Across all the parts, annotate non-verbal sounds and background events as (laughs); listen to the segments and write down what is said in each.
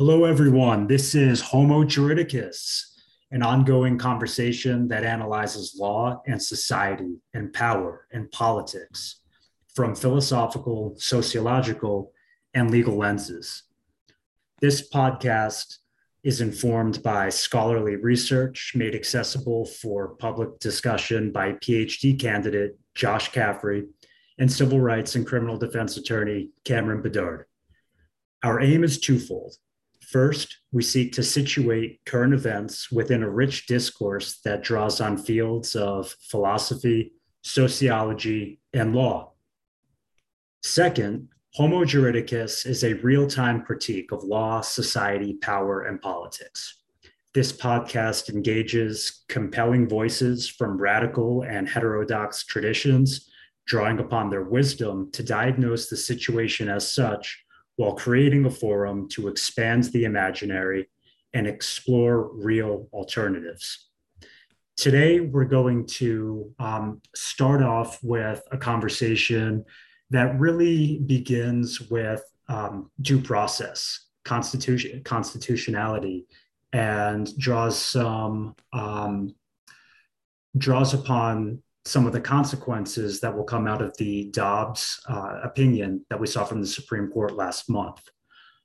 Hello, everyone. This is Homo Juridicus, an ongoing conversation that analyzes law and society and power and politics from philosophical, sociological, and legal lenses. This podcast is informed by scholarly research made accessible for public discussion by PhD candidate Josh Caffrey and civil rights and criminal defense attorney Cameron Bedard. Our aim is twofold First, we seek to situate current events within a rich discourse that draws on fields of philosophy, sociology, and law. Second, Homo Juridicus is a real time critique of law, society, power, and politics. This podcast engages compelling voices from radical and heterodox traditions, drawing upon their wisdom to diagnose the situation as such while creating a forum to expand the imaginary and explore real alternatives. Today, we're going to um, start off with a conversation that really begins with um, due process, constitution, constitutionality, and draws some um, draws upon some of the consequences that will come out of the Dobbs uh, opinion that we saw from the Supreme Court last month.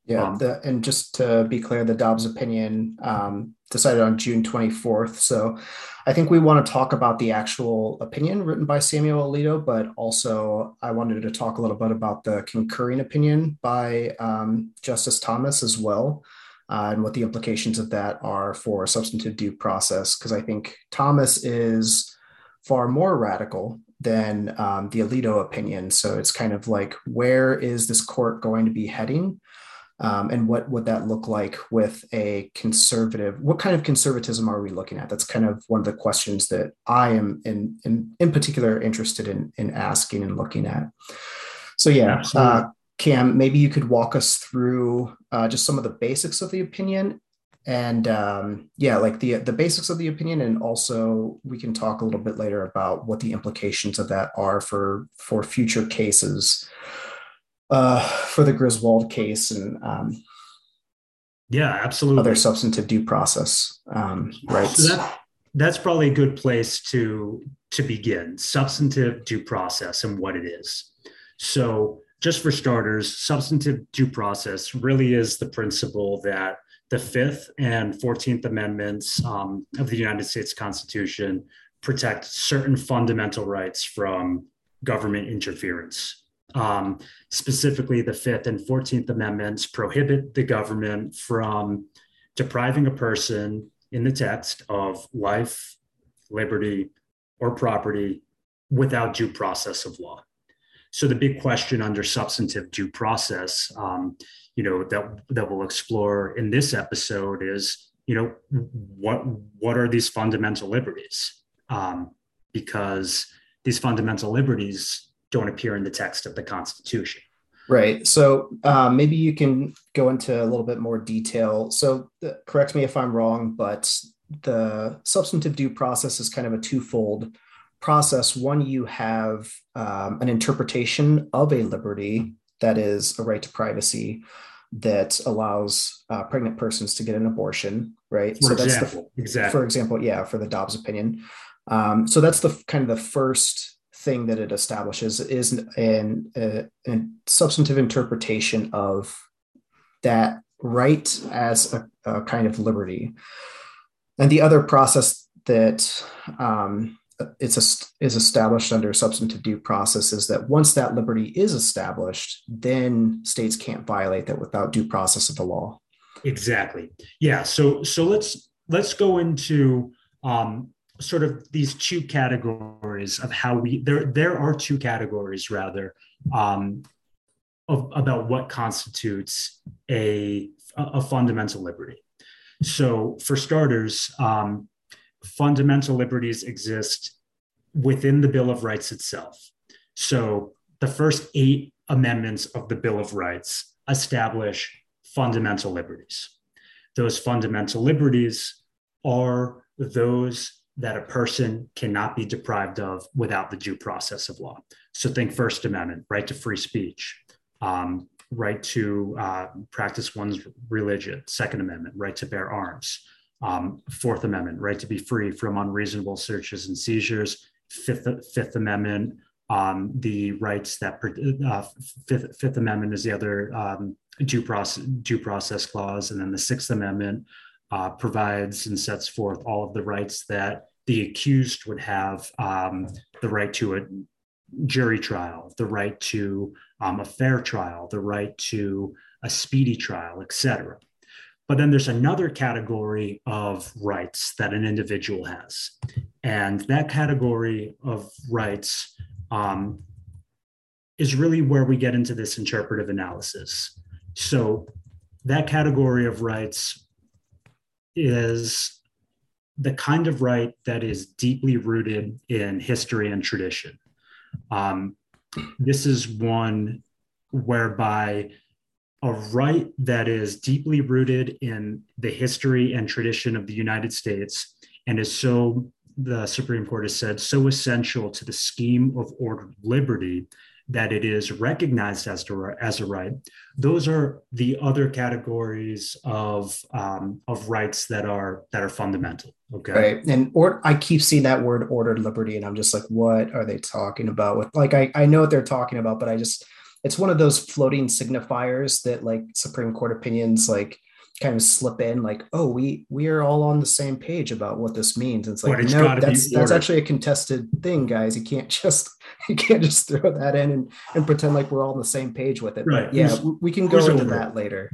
Yeah, um, the, and just to be clear, the Dobbs opinion um, decided on June 24th. So I think we want to talk about the actual opinion written by Samuel Alito, but also I wanted to talk a little bit about the concurring opinion by um, Justice Thomas as well. Uh, and what the implications of that are for substantive due process. Because I think Thomas is far more radical than um, the Alito opinion. So it's kind of like, where is this court going to be heading? Um, and what would that look like with a conservative? What kind of conservatism are we looking at? That's kind of one of the questions that I am in in, in particular interested in in asking and looking at. So yeah, uh, Cam, maybe you could walk us through uh, just some of the basics of the opinion and um, yeah like the the basics of the opinion and also we can talk a little bit later about what the implications of that are for for future cases uh, for the griswold case and um, yeah absolutely. other substantive due process um, rights. So that, that's probably a good place to to begin substantive due process and what it is. So just for starters substantive due process really is the principle that the Fifth and 14th Amendments um, of the United States Constitution protect certain fundamental rights from government interference. Um, specifically, the Fifth and 14th Amendments prohibit the government from depriving a person in the text of life, liberty, or property without due process of law. So, the big question under substantive due process um, you know that that we'll explore in this episode is you know what what are these fundamental liberties? Um, because these fundamental liberties don't appear in the text of the constitution. Right. So um, maybe you can go into a little bit more detail. So the, correct me if i'm wrong but the substantive due process is kind of a twofold process one you have um, an interpretation of a liberty that is a right to privacy that allows uh, pregnant persons to get an abortion, right? For so example, that's the exactly. for example, yeah, for the Dobbs opinion. Um, so that's the kind of the first thing that it establishes is an, a, a substantive interpretation of that right as a, a, kind of liberty. And the other process that um, it's is established under substantive due process is that once that liberty is established, then states can't violate that without due process of the law. Exactly. Yeah. So so let's let's go into um, sort of these two categories of how we there there are two categories rather um, of, about what constitutes a a fundamental liberty. So for starters. Um, fundamental liberties exist within the Bill of Rights itself. So the first eight amendments of the Bill of Rights establish fundamental liberties. Those fundamental liberties are those that a person cannot be deprived of without the due process of law. So think First Amendment, right to free speech, um, right to uh, practice one's religion, Second Amendment, right to bear arms, um, Fourth Amendment, right? To be free from unreasonable searches and seizures, Fifth, Fifth Amendment, um, the rights that uh, Fifth, Fifth Amendment is the other um, due process due process clause, and then the Sixth Amendment uh, provides and sets forth all of the rights that the accused would have um, the right to a jury trial, the right to um, a fair trial, the right to a speedy trial, etc. But then there's another category of rights that an individual has. And that category of rights um, is really where we get into this interpretive analysis. So, that category of rights is the kind of right that is deeply rooted in history and tradition. Um, this is one whereby a right that is deeply rooted in the history and tradition of the United States and is so, the Supreme Court has said, so essential to the scheme of ordered liberty that it is recognized as, to, as a right. Those are the other categories of, um, of rights that are that are fundamental. Okay. Right. And or I keep seeing that word ordered liberty, and I'm just like, what are they talking about? With like I, I know what they're talking about, but I just it's one of those floating signifiers that like Supreme Court opinions like kind of slip in like oh we we are all on the same page about what this means. It's like no that's that's actually a contested thing guys. You can't just (laughs) you can't just throw that in and, and pretend like we're all on the same page with it. Right. But yeah who's, we can go into order? that later.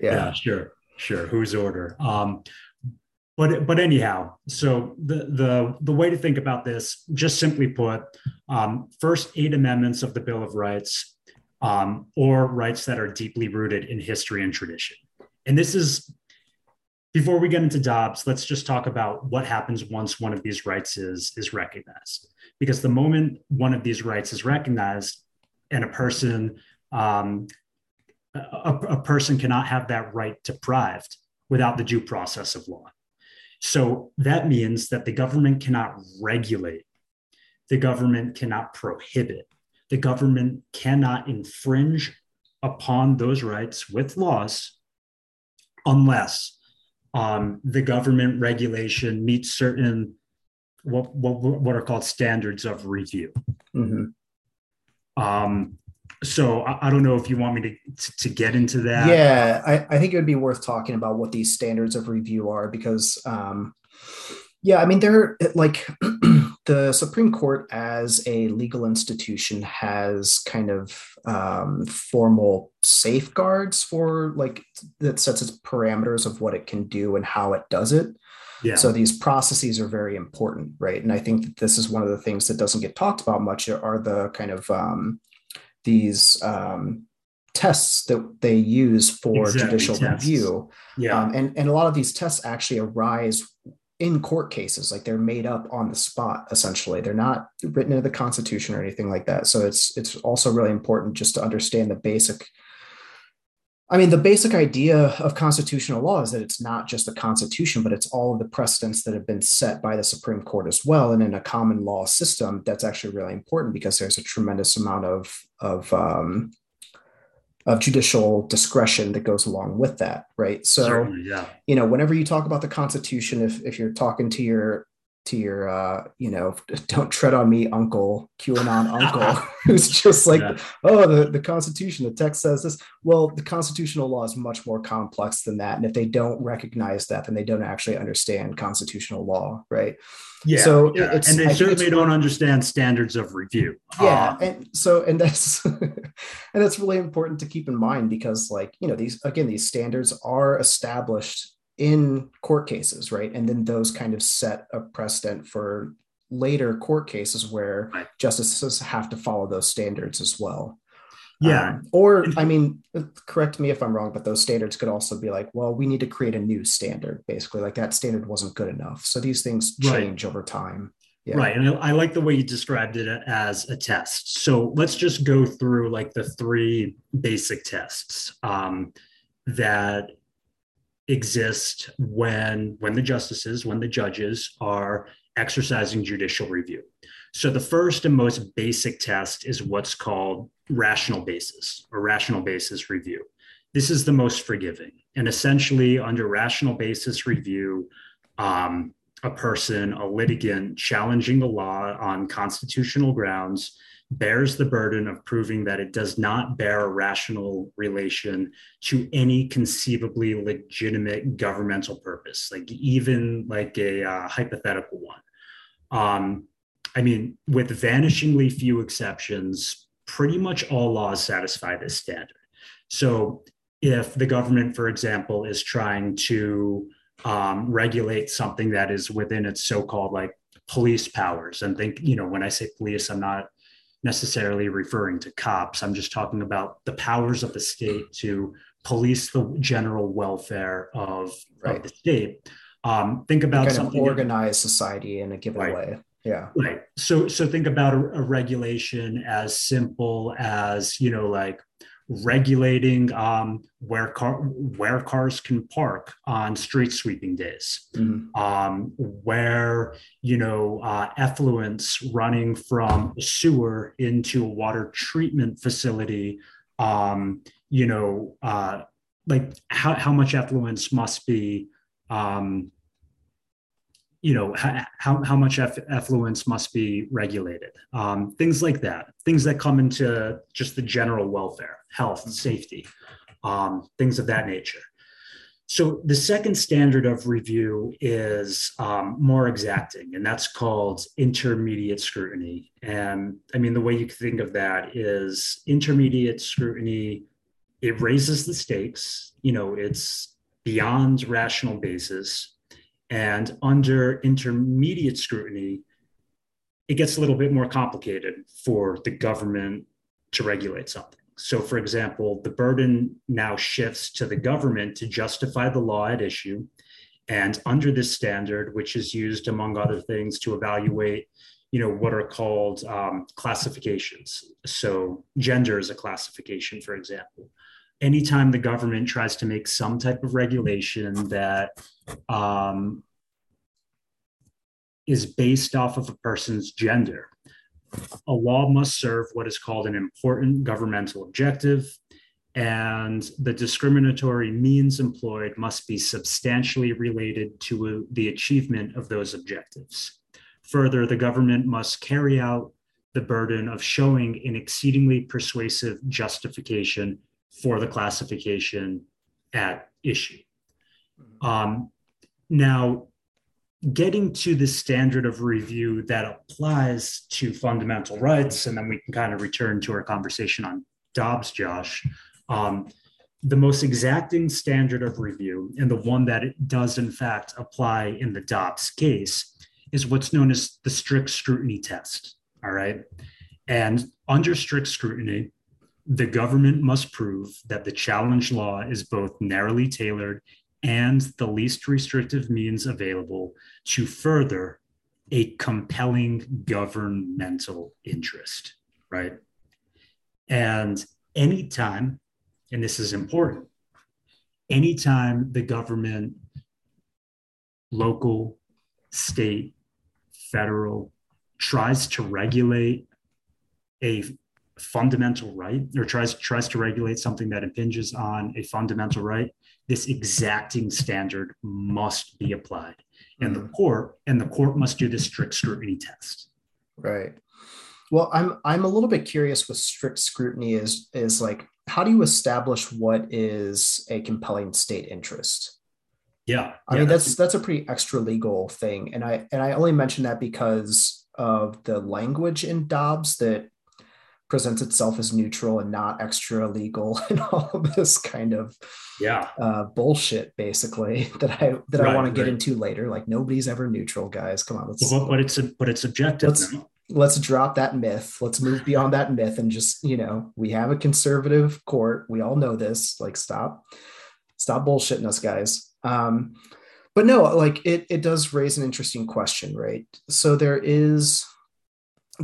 Yeah. yeah. Sure. Sure. Whose order? Um but but anyhow so the the the way to think about this just simply put um, first eight amendments of the bill of rights um, or rights that are deeply rooted in history and tradition and this is before we get into Dobbs, let's just talk about what happens once one of these rights is, is recognized. Because the moment one of these rights is recognized and a person um, a, a person cannot have that right deprived without the due process of law. So that means that the government cannot regulate, the government cannot prohibit, the government cannot infringe upon those rights with laws unless um, the government regulation meets certain what, what, what are called standards of review. Mm-hmm. Um, so I, I, don't know if you want me to, to get into that. Yeah, I, I think it would be worth talking about what these standards of review are because, um, yeah, I mean, they're like (clears throat) the Supreme Court as a legal institution has kind of um, formal safeguards for like that sets its parameters of what it can do and how it does it. Yeah. So these processes are very important, right? And I think that this is one of the things that doesn't get talked about much are the kind of um, these um, tests that they use for exactly, judicial tests. review. Yeah. Um, and, and a lot of these tests actually arise in court cases like they're made up on the spot essentially. They're not written into the constitution or anything like that. So it's it's also really important just to understand the basic i mean the basic idea of constitutional law is that it's not just the constitution but it's all of the precedents that have been set by the supreme court as well and in a common law system that's actually really important because there's a tremendous amount of of um, of judicial discretion that goes along with that, right? So, Certainly, yeah. you know, whenever you talk about the Constitution, if if you're talking to your to your uh, you know, (laughs) don't tread on me, Uncle QAnon (laughs) Uncle, who's just like, yeah. oh, the the Constitution, the text says this. Well, the constitutional law is much more complex than that, and if they don't recognize that, then they don't actually understand constitutional law, right? Yeah. So yeah. and they I certainly don't understand standards of review. Yeah, um, and so and that's (laughs) and that's really important to keep in mind because, like you know, these again, these standards are established in court cases, right? And then those kind of set a precedent for later court cases where right. justices have to follow those standards as well. Yeah. Um, or, I mean, correct me if I'm wrong, but those standards could also be like, well, we need to create a new standard, basically. Like that standard wasn't good enough. So these things change right. over time. Yeah. Right. And I like the way you described it as a test. So let's just go through like the three basic tests um, that exist when when the justices when the judges are exercising judicial review So the first and most basic test is what's called rational basis or rational basis review. This is the most forgiving. And essentially, under rational basis review, um, a person, a litigant challenging the law on constitutional grounds bears the burden of proving that it does not bear a rational relation to any conceivably legitimate governmental purpose, like even like a uh, hypothetical one. Um, I mean, with vanishingly few exceptions, pretty much all laws satisfy this standard. So, if the government, for example, is trying to um, regulate something that is within its so-called like police powers, and think, you know, when I say police, I'm not necessarily referring to cops. I'm just talking about the powers of the state to police the general welfare of, right. of the state. Um, think about kind something of organized society in a given right. way. Yeah. Right. So so think about a, a, regulation as simple as you know like regulating um, where car where cars can park on street sweeping days, mm-hmm. um, where you know uh, effluents running from a sewer into a water treatment facility, um, you know, uh, like how how much effluents must be. Um, you know how, how much effluence must be regulated um, things like that things that come into just the general welfare health mm-hmm. safety um, things of that nature so the second standard of review is um, more exacting and that's called intermediate scrutiny and i mean the way you can think of that is intermediate scrutiny it raises the stakes you know it's beyond rational basis and under intermediate scrutiny, it gets a little bit more complicated for the government to regulate something. So, for example, the burden now shifts to the government to justify the law at issue. And under this standard, which is used among other things to evaluate, you know, what are called um, classifications. So, gender is a classification, for example anytime the government tries to make some type of regulation that um, is based off of a person's gender, a law must serve what is called an important governmental objective, and the discriminatory means employed must be substantially related to the achievement of those objectives. Further, the government must carry out the burden of showing an exceedingly persuasive justification for the classification at issue. Um, now, getting to the standard of review that applies to fundamental rights, and then we can kind of return to our conversation on Dobbs, Josh. Um, the most exacting standard of review, and the one that it does in fact apply in the Dobbs case, is what's known as the strict scrutiny test. All right. And under strict scrutiny, the government must prove that the challenge law is both narrowly tailored and the least restrictive means available to further a compelling governmental interest, right? And anytime, and this is important, anytime the government, local, state, federal, tries to regulate a fundamental right or tries tries to regulate something that impinges on a fundamental right this exacting standard must be applied. And mm-hmm. the court and the court must do the strict scrutiny test. Right. Well i'm i'm a little bit curious with strict scrutiny is is like how do you establish what is a compelling state interest? Yeah. I yeah, mean that's that's a pretty extra legal thing. And i and i only mention that because of the language in dobbs that presents itself as neutral and not extra legal (laughs) and all of this kind of yeah uh, bullshit basically (laughs) that I that right, I want to get into later. Like nobody's ever neutral, guys. Come on, let's. But, but it's a, but it's objective. Let's, let's drop that myth. Let's move beyond that myth and just you know we have a conservative court. We all know this. Like stop, stop bullshitting us, guys. Um, but no, like it it does raise an interesting question, right? So there is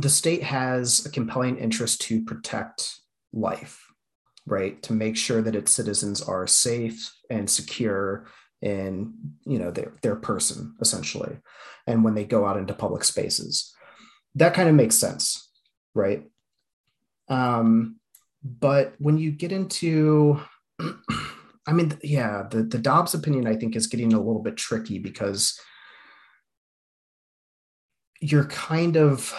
the state has a compelling interest to protect life, right? To make sure that its citizens are safe and secure in you know their, their person essentially and when they go out into public spaces that kind of makes sense, right? Um, but when you get into, (clears throat) I mean, yeah, the, the Dobbs opinion, I think, is getting a little bit tricky because you're kind of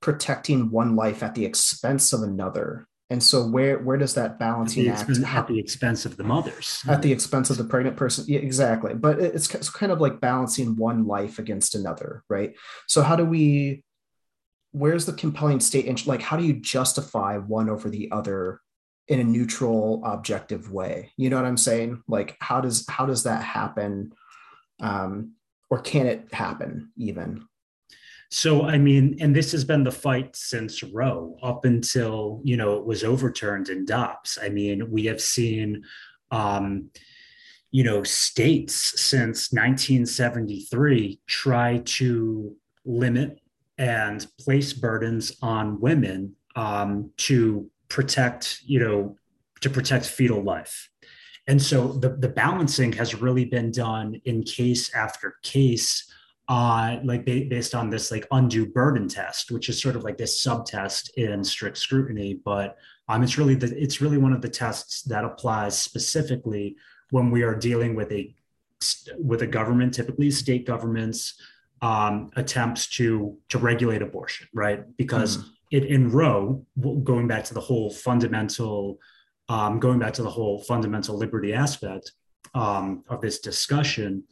protecting one life at the expense of another. And so where where does that balancing at the, act at the expense of the mothers. At the expense of the pregnant person. Yeah, exactly. But it's, it's kind of like balancing one life against another right? So how do we where's the compelling state like how do you justify one over the other in a neutral objective way? You know what i'm saying? Like how does how does that happen? Um or can it happen even so i mean and this has been the fight since roe up until you know it was overturned in dobbs i mean we have seen um you know states since 1973 try to limit and place burdens on women um, to protect, you know, to protect fetal life. And so the, the balancing has really been done in case after case, uh, like based on this like undue burden test, which is sort of like this subtest in strict scrutiny. But um, it's really the, it's really one of the tests that applies specifically when we are dealing with a with a government, typically state governments, um, attempts to to regulate abortion, right? Because mm. it in Roe, going back to the whole fundamental, um, going back to the whole fundamental liberty aspect um, of this discussion,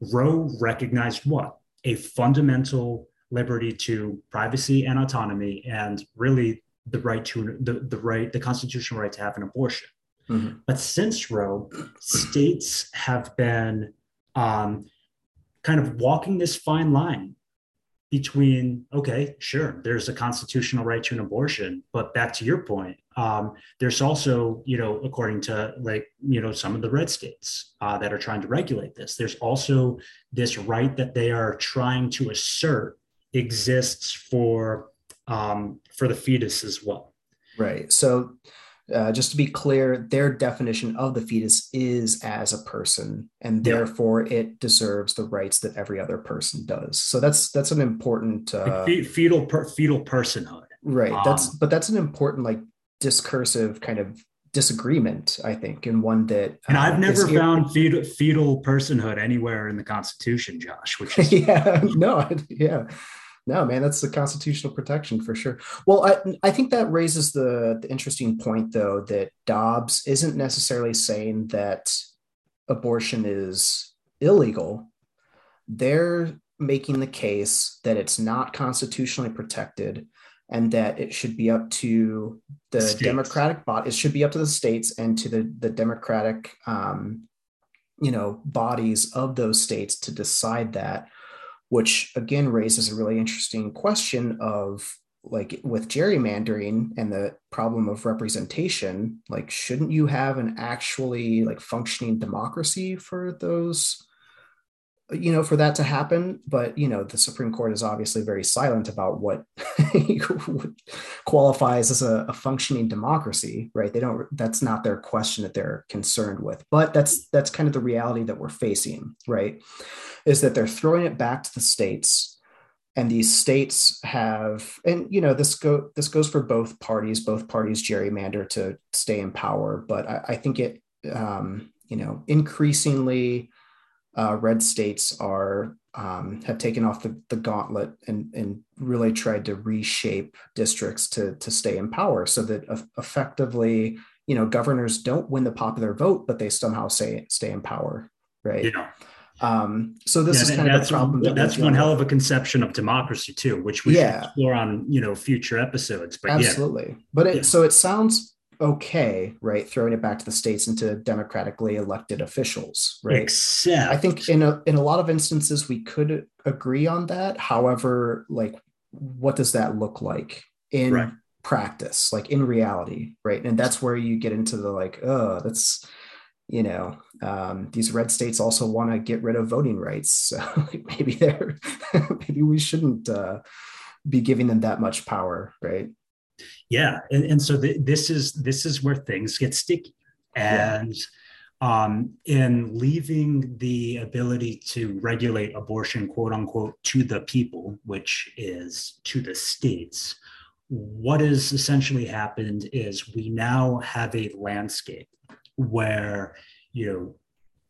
Roe recognized what a fundamental liberty to privacy and autonomy, and really the right to the, the right the constitutional right to have an abortion. Mm-hmm. But since Roe, states have been um, kind of walking this fine line between okay sure there's a constitutional right to an abortion but back to your point um, there's also you know according to like you know some of the red states uh, that are trying to regulate this there's also this right that they are trying to assert exists for um, for the fetus as well right so uh, just to be clear, their definition of the fetus is as a person, and yeah. therefore it deserves the rights that every other person does. So that's that's an important uh, like fetal per, fetal personhood, right? Um, that's but that's an important like discursive kind of disagreement, I think, and one that. And I've uh, never found (laughs) fetal, fetal personhood anywhere in the Constitution, Josh. Which is (laughs) yeah, no, yeah no man that's the constitutional protection for sure well i i think that raises the, the interesting point though that dobbs isn't necessarily saying that abortion is illegal they're making the case that it's not constitutionally protected and that it should be up to the states. democratic body it should be up to the states and to the the democratic um, you know bodies of those states to decide that which again raises a really interesting question of like with gerrymandering and the problem of representation like shouldn't you have an actually like functioning democracy for those you know for that to happen but you know the supreme court is obviously very silent about what (laughs) qualifies as a, a, functioning democracy right? They don't that's not their question that they're concerned with but that's that's kind of the reality that we're facing right? Is that they're throwing it back to the states and these states have and you know this go this goes for both parties both parties gerrymander to stay in power but i, I think it um, you know increasingly uh, red states are um, have taken off the, the gauntlet and, and really tried to reshape districts to, to stay in power so that effectively you know governors don't win the popular vote but they somehow say stay in power right yeah um, so this yeah, is kind of the problem. That that's one hell of a conception of democracy too, which we yeah. should explore on you know future episodes. But absolutely, yeah. but it, yeah. so it sounds okay, right? Throwing it back to the states and to democratically elected officials, right? Except, I think in a in a lot of instances we could agree on that. However, like, what does that look like in right. practice, like in reality, right? And that's where you get into the like, oh, that's you know um, these red states also want to get rid of voting rights (laughs) so maybe they're (laughs) maybe we shouldn't uh, be giving them that much power right yeah and, and so the, this is this is where things get sticky and yeah. um, in leaving the ability to regulate abortion, quote unquote, to the people, which is to the states, what has essentially happened is we now have a landscape where, you know,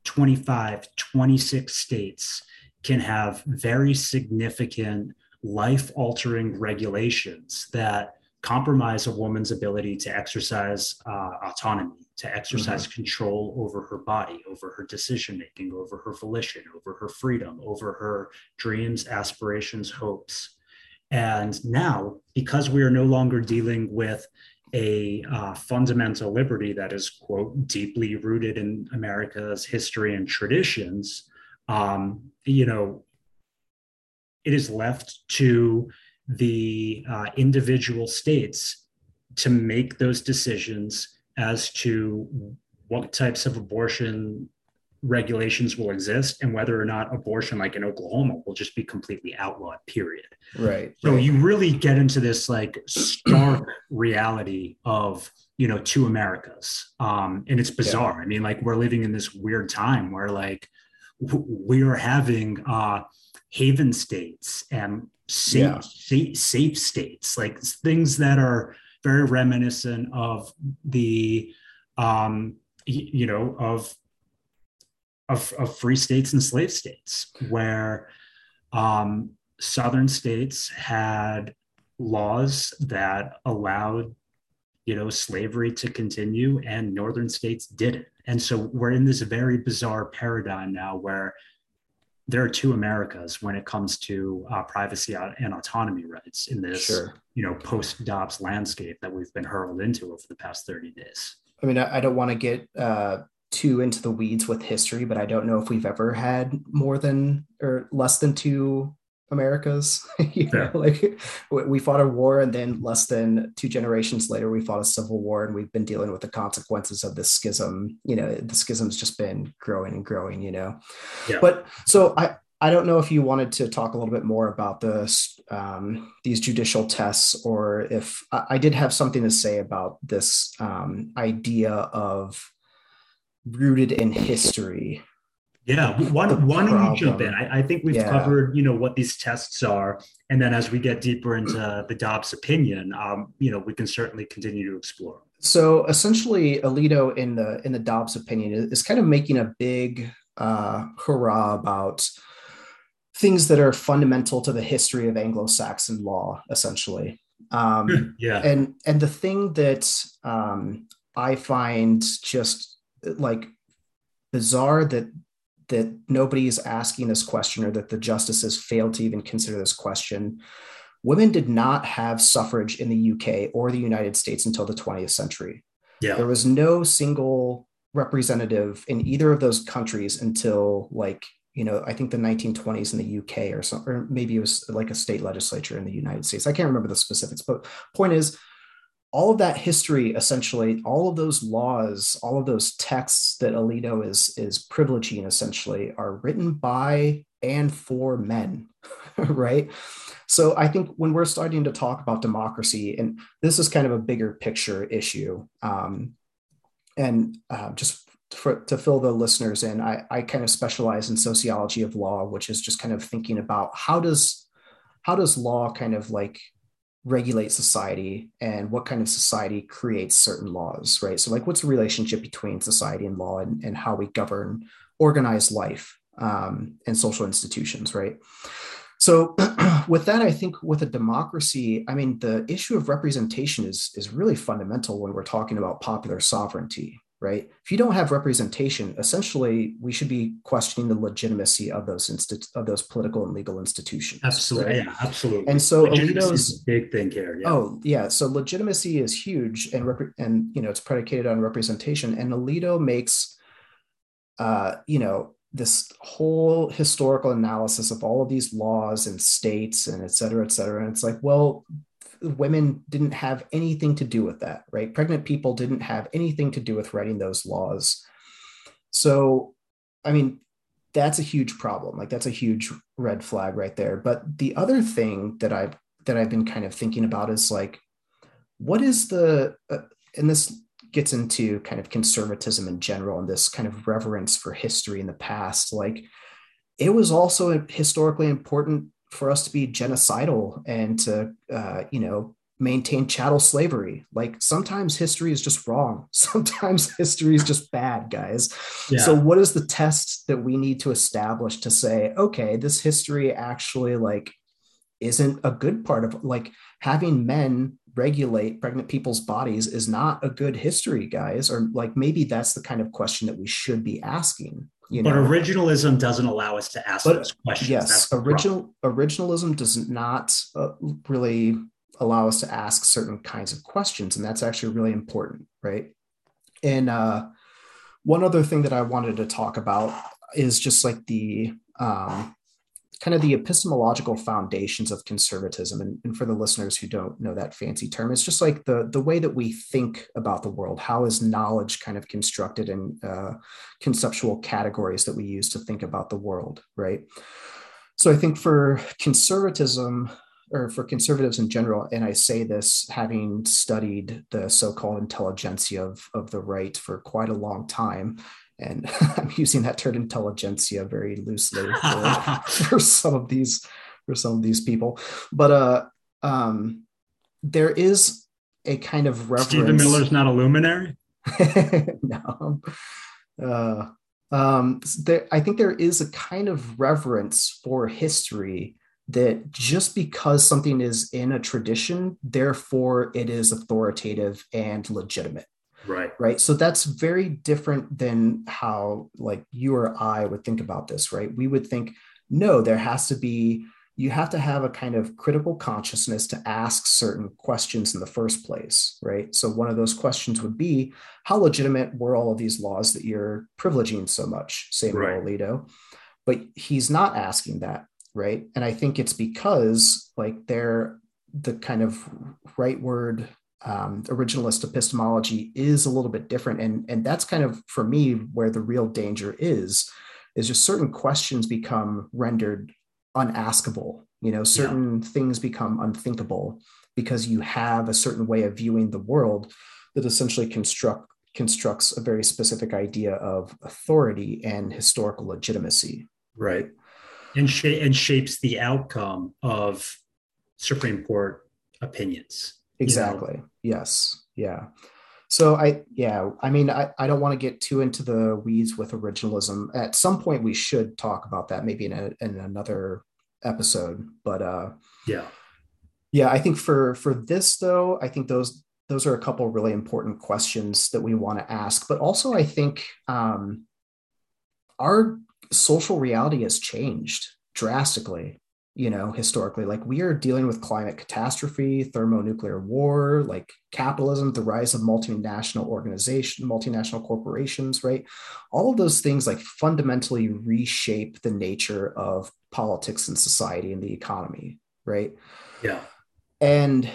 25, 26 states can have very significant life altering regulations that compromise a woman's ability to exercise uh, autonomy, to exercise mm-hmm. control over her body, over her decision making, over her volition, over her freedom, over her dreams, aspirations, hopes. And now, because we are no longer dealing with a uh, fundamental liberty that is, quote, deeply rooted in America's history and traditions, um, you know, it is left to the uh, individual states to make those decisions as to what types of abortion regulations will exist and whether or not abortion like in oklahoma will just be completely outlawed period right so right. you really get into this like stark (clears throat) reality of you know two americas um and it's bizarre yeah. i mean like we're living in this weird time where like w- we are having uh haven states and safe, yeah. safe, safe states, like things that are very reminiscent of the, um, you know, of, of, of free states and slave states, where um, southern states had laws that allowed you know slavery to continue and northern states didn't and so we're in this very bizarre paradigm now where there are two Americas when it comes to uh, privacy and autonomy rights in this, sure. you know, post Dobbs landscape that we've been hurled into over the past 30 days. I mean, I, I don't want to get uh, too into the weeds with history, but I don't know if we've ever had more than or less than two Americas. (laughs) you know, like we fought a war, and then less than two generations later, we fought a civil war, and we've been dealing with the consequences of this schism. You know, the schism's just been growing and growing. You know, yeah. but so I. I don't know if you wanted to talk a little bit more about this, um, these judicial tests, or if I, I, did have something to say about this um, idea of rooted in history yeah, why, why don't you jump in? I, I think we've yeah. covered, you know, what these tests are, and then as we get deeper into the Dobbs opinion, um, you know, we can certainly continue to explore. So essentially, Alito in the in the Dobbs opinion is kind of making a big uh, hurrah about things that are fundamental to the history of Anglo-Saxon law, essentially. Um, yeah, and and the thing that um, I find just like bizarre that that nobody is asking this question or that the justices failed to even consider this question. Women did not have suffrage in the UK or the United States until the 20th century. Yeah. There was no single representative in either of those countries until like, you know, I think the 1920s in the UK or something, or maybe it was like a state legislature in the United States. I can't remember the specifics, but point is, all of that history essentially all of those laws all of those texts that alito is is privileging essentially are written by and for men (laughs) right? So i think when we're starting to talk about democracy and this is kind of a bigger picture issue um, and uh, just for, to fill the listeners in I, I kind of specialize in sociology of law which is just kind of thinking about how does how does law kind of like regulate society and what kind of society creates certain laws, right? So, like, what's the relationship between society and law and, and how we govern organized life um, and social institutions, right? So, (clears throat) with that, I think with a democracy, I mean, the issue of representation is, is really fundamental when we're talking about popular sovereignty, right? If you don't have representation, essentially, we should be questioning the legitimacy of those instit- of those political and legal institutions. Absolutely, right? yeah, absolutely. And so Alito's big thing here. Yeah. Oh, yeah. So legitimacy is huge, and rep- and you know it's predicated on representation. And Alito makes, uh, you know, this whole historical analysis of all of these laws and states and et cetera, et cetera. And it's like, well, women didn't have anything to do with that, right? Pregnant people didn't have anything to do with writing those laws. So, I mean, that's a huge problem. Like that's a huge red flag right there. But the other thing that I've that I've been kind of thinking about is like, what is the uh, and this gets into kind of conservatism in general and this kind of reverence for history in the past. Like it was also historically important for us to be genocidal and to, uh, you know, maintain chattel slavery. Like sometimes history is just wrong. (laughs) Sometimes history is just bad, guys. Yeah. So what is the test that we need to establish to say, okay, this history actually like isn't a good part of like having men regulate pregnant people's bodies is not a good history, guys. Or like maybe that's the kind of question that we should be asking. You know? But originalism doesn't allow us to ask but, those questions. Yes, original originalism does not uh, really allow us to ask certain kinds of questions, and that's actually really important, right? And uh, one other thing that I wanted to talk about is just like the um, kind of the epistemological foundations of conservatism. And, and, for the listeners who don't know that fancy term, it's just like the, the way that we think about the world. How is knowledge kind of constructed in uh, conceptual categories that we use to think about the world, right? So I think for conservatism, or for conservatives in general, and I say this having studied the so-called intelligentsia of, of the right for quite a long time, and (laughs) I'm using that term intelligentsia very loosely (laughs) for, for, some of these for some of these people. But uh, um, there is a kind of reverence. Stephen Miller's not a luminary. (laughs) no. Uh, um, there, I think there is a kind of reverence for history that just because something is in a tradition, therefore it is authoritative and legitimate. Right. Right. So that's very different than how like you or I would think about this, right? We would think, no, there has to be, you have to have a kind of critical consciousness to ask certain questions in the first place, right? So one of those questions would be, how legitimate were all of these laws that you're privileging so much, Samuel right. Alito? But he's not asking that, right? And I think it's because like they're the kind of right word um, originalist epistemology is a little bit different. And and that's kind of for me where the real danger is is just certain questions become rendered unaskable. You know certain yeah. things become unthinkable because you have a certain way of viewing the world that essentially construct constructs a very specific idea of authority and historical legitimacy. Right. And, sh- and shapes the outcome of supreme court opinions Exactly. You know? Yes. Yeah. So I yeah, I mean I, I don't want to get too into the weeds with originalism. At some point we should talk about that maybe in a, in another episode, but uh yeah. Yeah, I think for for this though, I think those those are a couple really important questions that we want to ask, but also I think um our social reality has changed drastically you know, historically. Like we are dealing with climate catastrophe, thermonuclear war, like capitalism, the rise of multinational organization, multinational corporations, right? All of those things like fundamentally reshape the nature of politics and society and the economy, right? Yeah. And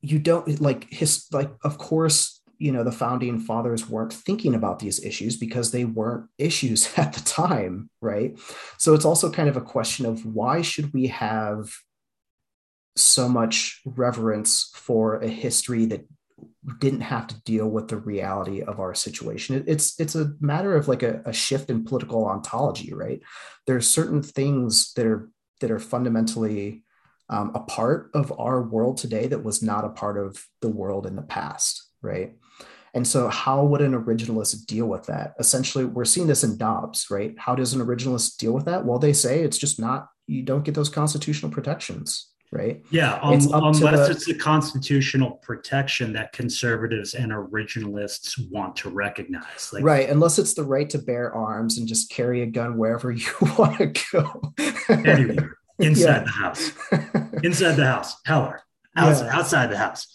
you don't like his like of course you know the founding fathers weren't thinking about these issues because they weren't (laughs) issues at the time right? So it's also kind of a question of why should we have so much reverence for a history that didn't have to deal with the reality of our situation? It's it's a matter of like a, a shift in political ontology right? There are certain things that are that are fundamentally um, a part of our world today that was not a part of the world in the past right and so, how would an originalist deal with that? Essentially, we're seeing this in Dobbs, right? How does an originalist deal with that? Well, they say it's just not, you don't get those constitutional protections, right? Yeah, um, unless the, it's a constitutional protection that conservatives and originalists want to recognize. Like, right, unless it's the right to bear arms and just carry a gun wherever (laughs) you want to go. anywhere, (laughs) inside yeah. the house, inside the house, Heller, outside, yeah. outside the house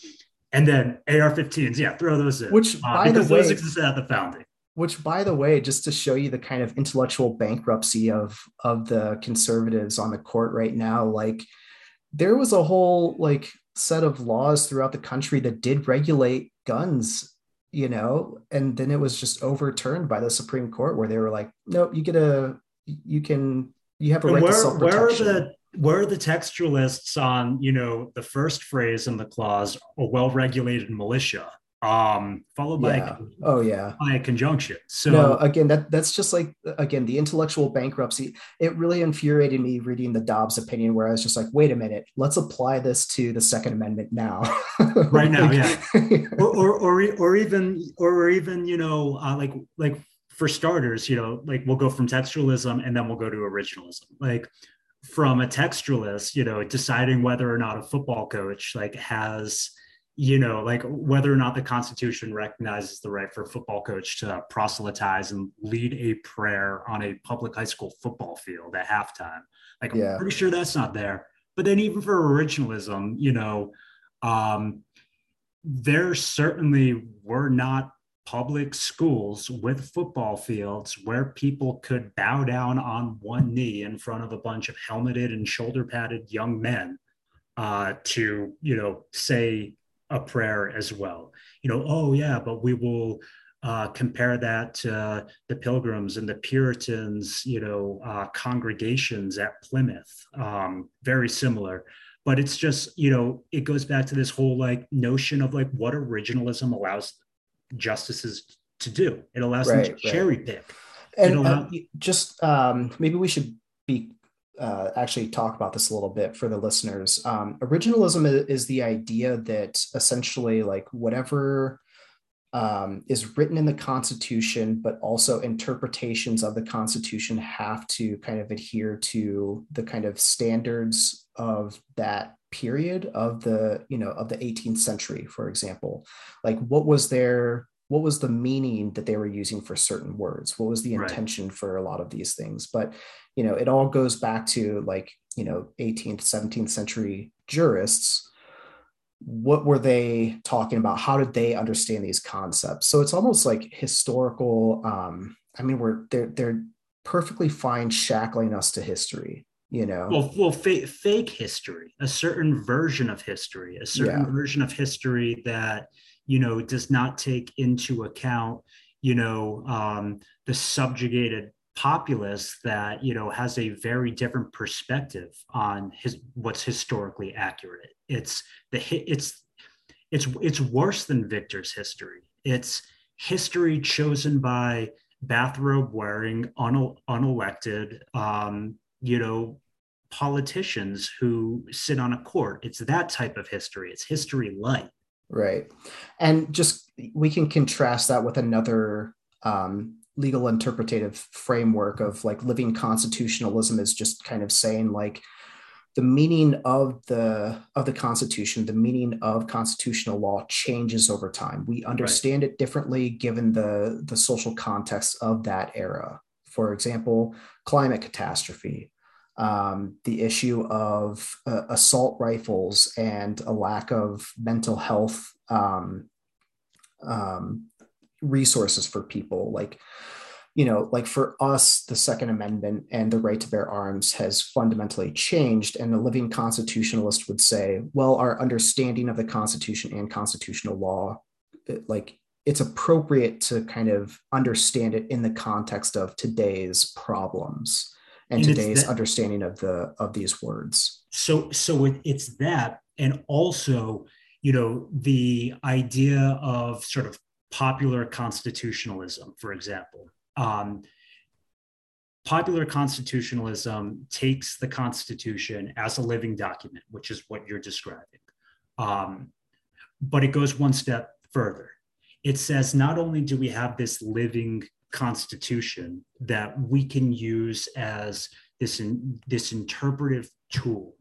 and then AR-15s. Yeah, throw those in. Which, uh, because the way, those existed at the founding. Which, by the way, just to show you the kind of intellectual bankruptcy of of the conservatives on the court right now, like there was a whole like set of laws throughout the country that did regulate guns you know and then it was just overturned by the supreme court where they were like nope you get a you can you have a right where, to self-protection. where are the where are the textualists on you know the first phrase in the clause a well-regulated militia um, followed by yeah. oh yeah by a conjunction. So no, again, that that's just like again the intellectual bankruptcy. It really infuriated me reading the Dobbs opinion, where I was just like, wait a minute, let's apply this to the Second Amendment now. (laughs) right now, yeah, or, or, or or even or even you know uh, like like for starters, you know, like we'll go from textualism and then we'll go to originalism. Like from a textualist, you know, deciding whether or not a football coach like has you know, like whether or not the Constitution recognizes the right for a football coach to proselytize and lead a prayer on a public high school football field at halftime. Like, yeah. I'm pretty sure that's not there. But then, even for originalism, you know, um, there certainly were not public schools with football fields where people could bow down on one knee in front of a bunch of helmeted and shoulder padded young men uh, to, you know, say a prayer as well. You know, oh yeah, but we will uh, compare that to the Pilgrims and the Puritans, you know, uh, congregations at Plymouth. Um, very similar, but it's just you know it goes back to this whole like notion of like what originalism allows justices to do. It allows right, them to right. cherry pick. And allow- uh, just um, maybe we should be uh, actually talk about this a little bit for the listeners. Um, originalism is, is, the idea that essentially, like, whatever um, is written in the Constitution, but also interpretations of the Constitution have to kind of adhere to the kind of standards of that period of the you know of the 18th century for example like what was their what was the meaning that they were using for certain words? What was the intention right. for a lot of these things? But you know it all goes back to like you know 18th 17th century jurists. What were they talking about? How did they understand these concepts? So it's almost like historical um i mean we're they're they're perfectly fine shackling us to history you know? Well well fake, fake history a certain version of history a certain yeah. version of history that you know does not take into account you know um, the subjugated populace that you know has a very different perspective on his what's historically accurate. It's the it's it's it's worse than victor's history. It's history chosen by bathrobe wearing un, unelected um, you know politicians who sit on a court. It's that type of history. It's history light. Right. And just we can contrast that with another um, legal interpretative framework of like living constitutionalism is just kind of saying like the meaning of the of the constitution the meaning of constitutional law changes over time. We understand right. it differently given the the social context of that era. For example climate catastrophe um, the issue of uh, assault rifles and a lack of mental health um, um, resources for people. Like you know like for us the second amendment and the right to bear arms has fundamentally changed and a living constitutionalist would say well our understanding of the constitution and constitutional law it, like it's appropriate to kind of understand it in the context of today's problems and, and today's that, understanding of the of these words. So so it, it's that and also you know the idea of sort of popular constitutionalism for example. Um, popular constitutionalism takes the constitution as a living document which is what you're describing. Um, but it goes one step further. It says not only do we have this living constitution that we can use as this, in, this interpretive tool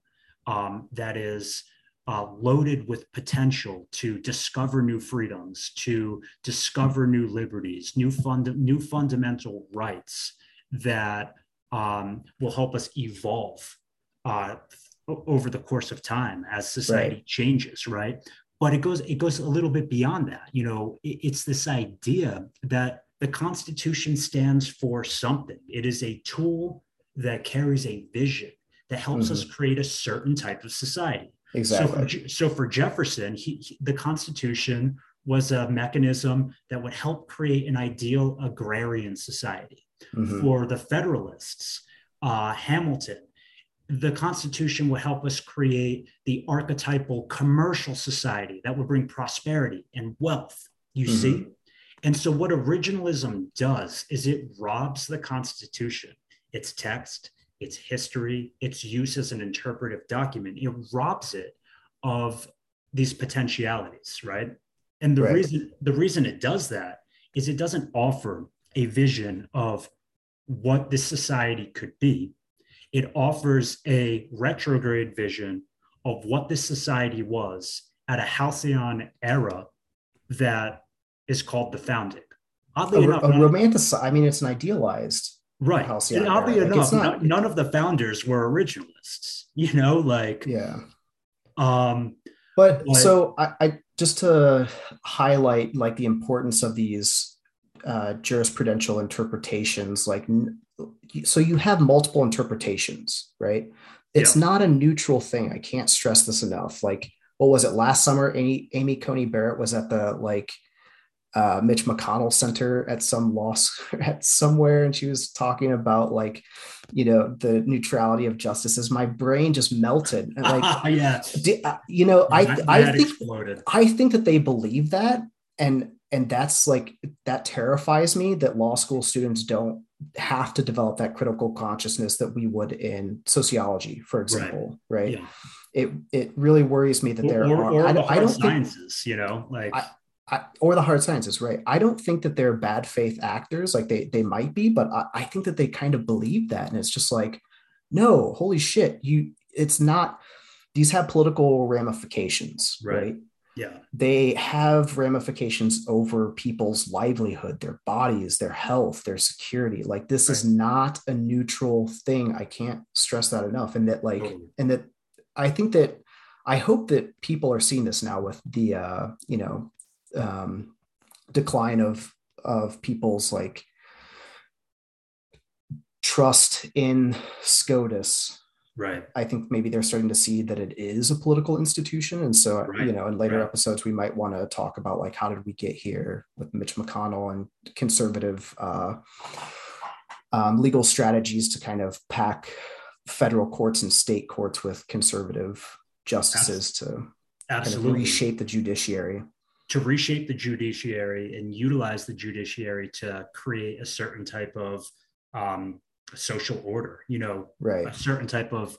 um, that is uh, loaded with potential to discover new freedoms, to discover new liberties, new, fund, new fundamental rights that um, will help us evolve uh, over the course of time as society right. changes, right? But it goes it goes a little bit beyond that. You know, it, it's this idea that the Constitution stands for something. It is a tool that carries a vision that helps mm-hmm. us create a certain type of society. Exactly. So for, so for Jefferson, he, he, the Constitution was a mechanism that would help create an ideal agrarian society. Mm-hmm. For the Federalists, uh, Hamilton, the Constitution would help us create the archetypal commercial society that would bring prosperity and wealth You mm-hmm. see? And so, what originalism does is it robs the Constitution, its text, its history, its use as an interpretive document. It robs it of these potentialities, right? And the right. reason the reason it does that is it doesn't offer a vision of what this society could be. It offers a retrograde vision of what this society was at a halcyon era that is called the founding. Oddly a, enough, a romanticized. I mean, it's an idealized right. Halcyon oddly era. enough, not, none of the founders were originalists. (laughs) You know, like yeah. Um, but, but so I, I just to highlight like the importance of these uh, jurisprudential interpretations, like so you have multiple interpretations, right? It's yeah. not a neutral thing. I can't stress this enough. Like, what was it last summer? Amy, Amy Coney Barrett was at the like uh, Mitch McConnell Center at some loss (laughs) at somewhere, and she was talking about like, you know, the neutrality of justices. My brain just melted. And, (laughs) like, yeah, uh, you know, I that, I think exploded. I think that they believe that, and and that's like that terrifies me that law school students don't have to develop that critical consciousness that we would in sociology, for example, right? right? Yeah. It it really worries me that there or, are. Or I, the I don't sciences, think, you know, like. I, I, or the hard sciences, right? I don't think that they're bad faith actors, like they they might be, but I, I think that they kind of believe that, and it's just like, no, holy shit, you. It's not. These have political ramifications, right? right? Yeah. They have ramifications over people's livelihood, their bodies, their health, their security. Like this right. is not a neutral thing. I can't stress that enough. And that like totally. and that I think that I hope that people are seeing this now with the uh, you know, um decline of of people's like trust in SCOTUS Right. I think maybe they're starting to see that it is a political institution. And so, right. you know, in later right. episodes, we might want to talk about like how did we get here with Mitch McConnell and conservative uh, um, legal strategies to kind of pack federal courts and state courts with conservative justices to Absolutely. Kind of reshape the judiciary. To reshape the judiciary and utilize the judiciary to create a certain type of um, social order, you know, right. a certain type of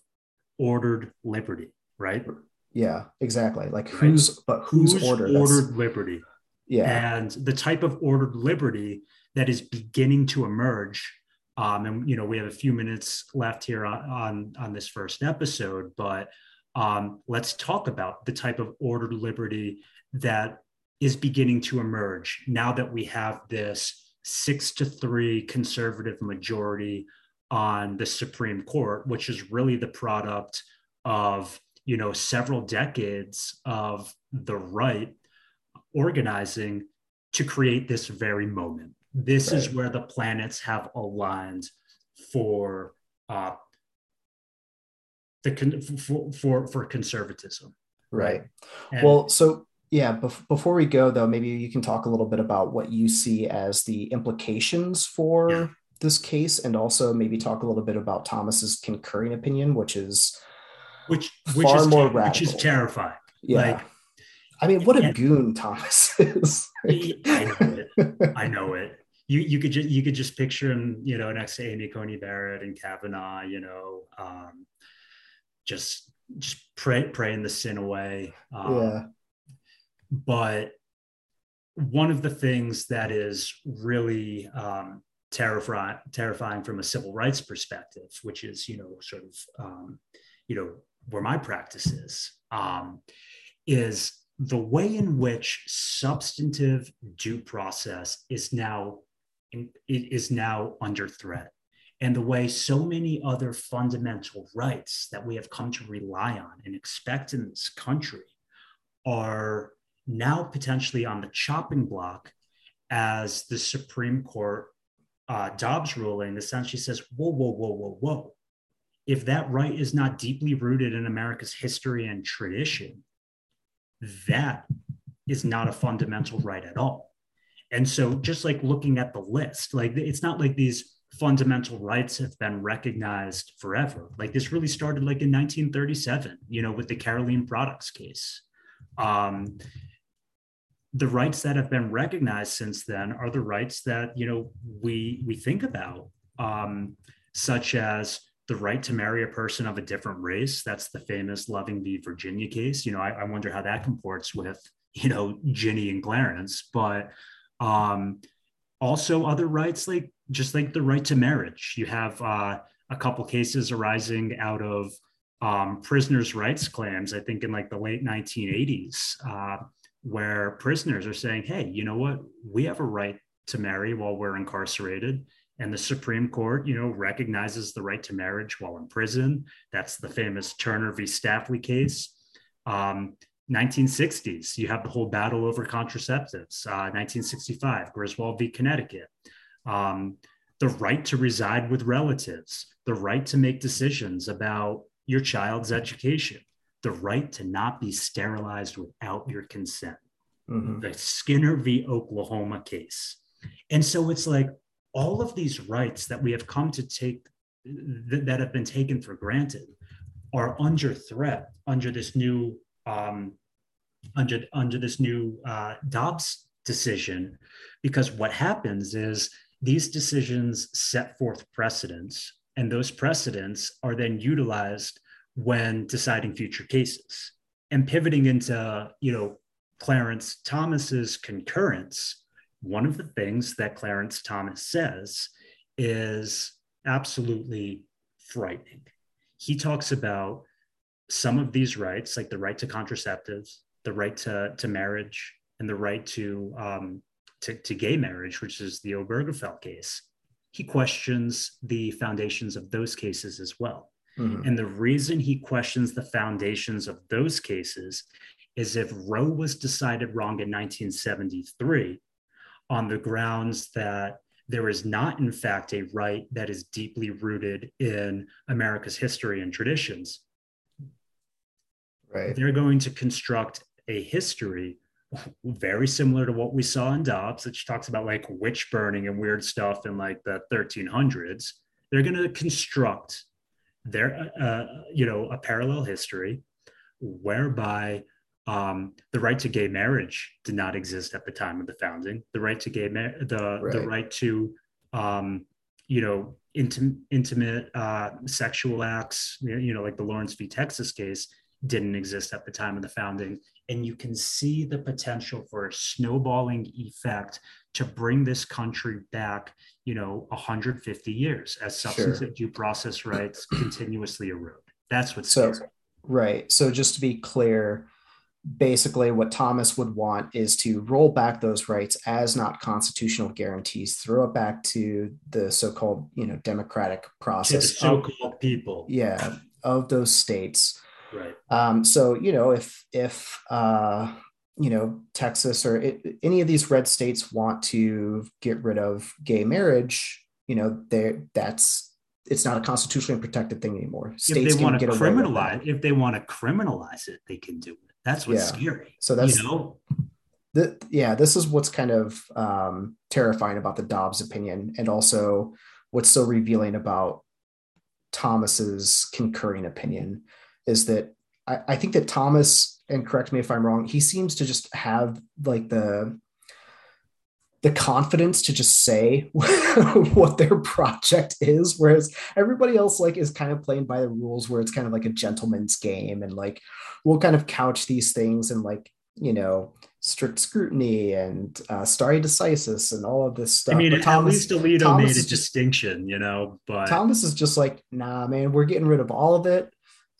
ordered liberty, right? Yeah, exactly. Like right. who's but who's, who's ordered ordered liberty? Yeah, and the type of ordered liberty that is beginning to emerge. Um, and you know, we have a few minutes left here on on, on this first episode, but um, let's talk about the type of ordered liberty that is beginning to emerge now that we have this six to three conservative majority on the Supreme Court, which is really the product of you know several decades of the right organizing to create this very moment. This right. is where the planets have aligned for uh, the for, for for conservatism. Right. And, well, so yeah, bef- before we go though, maybe you can talk a little bit about what you see as the implications for yeah this case and also maybe talk a little bit about Thomas's concurring opinion, which is which which far is more ter- which is terrifying. Yeah. Like, I mean, what a and, goon Thomas (laughs) is. I know it. I know it. You you could just you could just picture him, you know, next to Amy Coney Barrett and Kavanaugh, you know, um, just just pray praying the sin away. Um, yeah. But one of the things that is really um, terrifying terrifying from a civil rights perspective which is you know sort of um, you know where my practice is um, is the way in which substantive due process is now is now under threat and the way so many other fundamental rights that we have come to rely on and expect in this country are now potentially on the chopping block as the Supreme Court uh, Dobbs ruling essentially says, whoa, whoa, whoa, whoa, whoa. If that right is not deeply rooted in America's history and tradition, that is not a fundamental right at all. And so, just like looking at the list, like it's not like these fundamental rights have been recognized forever. Like this really started like in 1937, you know, with the Carolene Products case. Um, the rights that have been recognized since then are the rights that you know we we think about, um, such as the right to marry a person of a different race. That's the famous Loving v. Virginia case. You know, I, I wonder how that comports with you know Ginny and Clarence, but um, also other rights like just like the right to marriage. You have uh, a couple cases arising out of um, prisoners' rights claims. I think in like the late 1980s. Uh, where prisoners are saying, hey, you know what? We have a right to marry while we're incarcerated. And the Supreme Court, you know, recognizes the right to marriage while in prison. That's the famous Turner v. Safley case. Um, 1960s, you have the whole battle over contraceptives. Uh, 1965, Griswold v. Connecticut. Um, the right to reside with relatives, the right to make decisions about your child's education, the right to not be sterilized without your consent. Mm-hmm. The Skinner v. Oklahoma case. And so it's like all of these rights that we have come to take th- that have been taken for granted are under threat under this new um, under under this new uh, Dobbs decision, because what happens is these decisions set forth precedents, and those precedents are then utilized when deciding future cases. And pivoting into, you know, Clarence Thomas's concurrence, one of the things that Clarence Thomas says is absolutely frightening. He talks about some of these rights, like the right to contraceptives, the right to, to marriage, and the right to, um, to, to gay marriage, which is the Obergefell case. He questions the foundations of those cases as well. Mm-hmm. And the reason he questions the foundations of those cases is if Roe was decided wrong in 1973 on the grounds that there is not, in fact, a right that is deeply rooted in America's history and traditions. Right. They're going to construct a history very similar to what we saw in Dobbs, which talks about like witch burning and weird stuff in like the 1300s. They're going to construct there, uh, you know, a parallel history whereby um, the right to gay marriage did not exist at the time of the founding. The right to gay, ma- the right. the right to, um, you know, intim- intimate uh, sexual acts, you know, like the Lawrence v. Texas case, didn't exist at the time of the founding. And you can see the potential for a snowballing effect to bring this country back, you know, 150 years as substantive sure. due process rights (clears throat) continuously erode. That's what's so scary. right. So just to be clear, basically what Thomas would want is to roll back those rights as not constitutional guarantees, throw it back to the so-called, you know, democratic process. so-called of, people. Yeah, of those states. Right. Um, so you know, if if uh, you know Texas or it, any of these red states want to get rid of gay marriage, you know, that's it's not a constitutionally protected thing anymore. States if they want to criminalize, if they want to criminalize it, they can do it. That's what's yeah. scary. So that's you know. The, yeah, this is what's kind of um, terrifying about the Dobbs opinion, and also what's so revealing about Thomas's concurring opinion is that I, I think that Thomas and correct me if I'm wrong, he seems to just have like the the confidence to just say (laughs) what their project is whereas everybody else like is kind of playing by the rules where it's kind of like a gentleman's game and like we'll kind of couch these things and like you know strict scrutiny and uh, stare decisis and all of this stuff. I mean, but Thomas, at least Alito Thomas made a distinction, you know. But Thomas is just like, nah, man, we're getting rid of all of it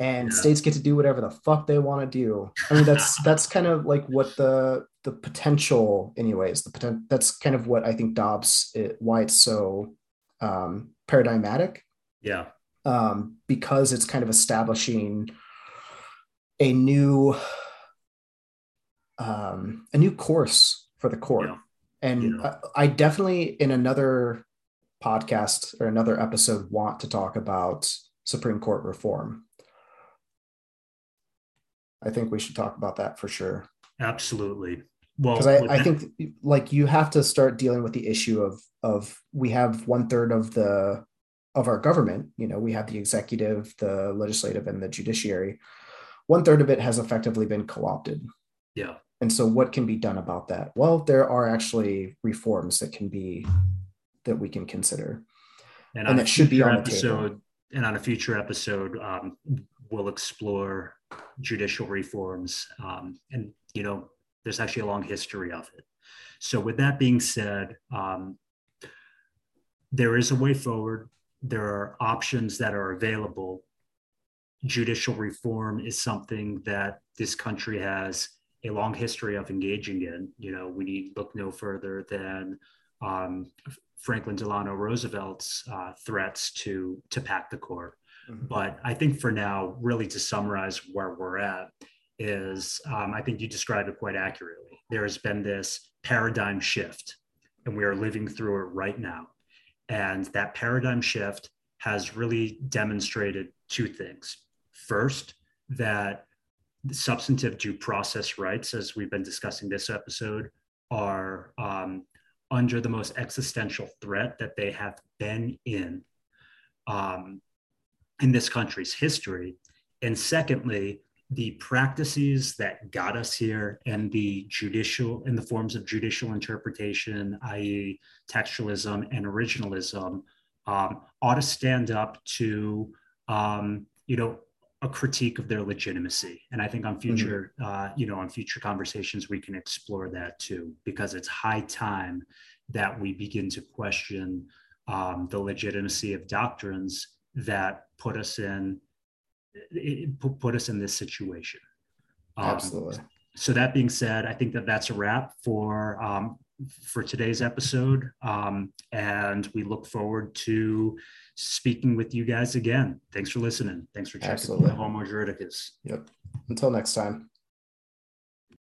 and yeah. states get to do whatever the fuck they want to do. I mean, that's (laughs) that's kind of like what the the potential, anyways. The potential that's kind of what I think Dobbs it, why it's so um, paradigmatic. Yeah, um, because it's kind of establishing a new um, a new course for the court. Yeah. And yeah. I, I definitely in another podcast or another episode want to talk about Supreme Court reform I think we should talk about that for sure. Absolutely. Well, because I, I think like you have to start dealing with the issue of of we have one third of the of our government. You know, we have the executive, the legislative, and the judiciary. One third of it has effectively been co-opted. Yeah. And so, what can be done about that? Well, there are actually reforms that can be that we can consider, and, and that should be on episode, the table. And on a future episode, um, we'll explore judicial reforms, um, and you know, there's actually a long history of it. So, with that being said, um, there is a way forward. There are options that are available. Judicial reform is something that this country has a long history of engaging in. You know, we need look no further than um, Franklin Delano Roosevelt's uh, threats to to pack the court. Mm-hmm. But I think for now, really to summarize where we're at is, um, I think you described it quite accurately. There has been this paradigm shift, and we are living through it right now. And that paradigm shift has really demonstrated two things. First, that substantive due process rights, as we've been discussing this episode, are um, under the most existential threat that they have been in um, in this country's history. And secondly, the practices that got us here and the judicial in the forms of judicial interpretation, i.e., textualism and originalism, um, ought to stand up to um, you know a critique of their legitimacy. And I think on mm-hmm. future mm-hmm. uh, you know on future conversations we can explore that too because it's high time that we begin to question um, the legitimacy of doctrines that put us in put us in this situation. Um, Absolutely. So that being said, I think that that's a wrap for um, for today's episode, um, and we look forward to speaking with you guys again. Thanks for listening. Thanks for checking Absolutely. out Homo Juridicus. Yep. Until next time.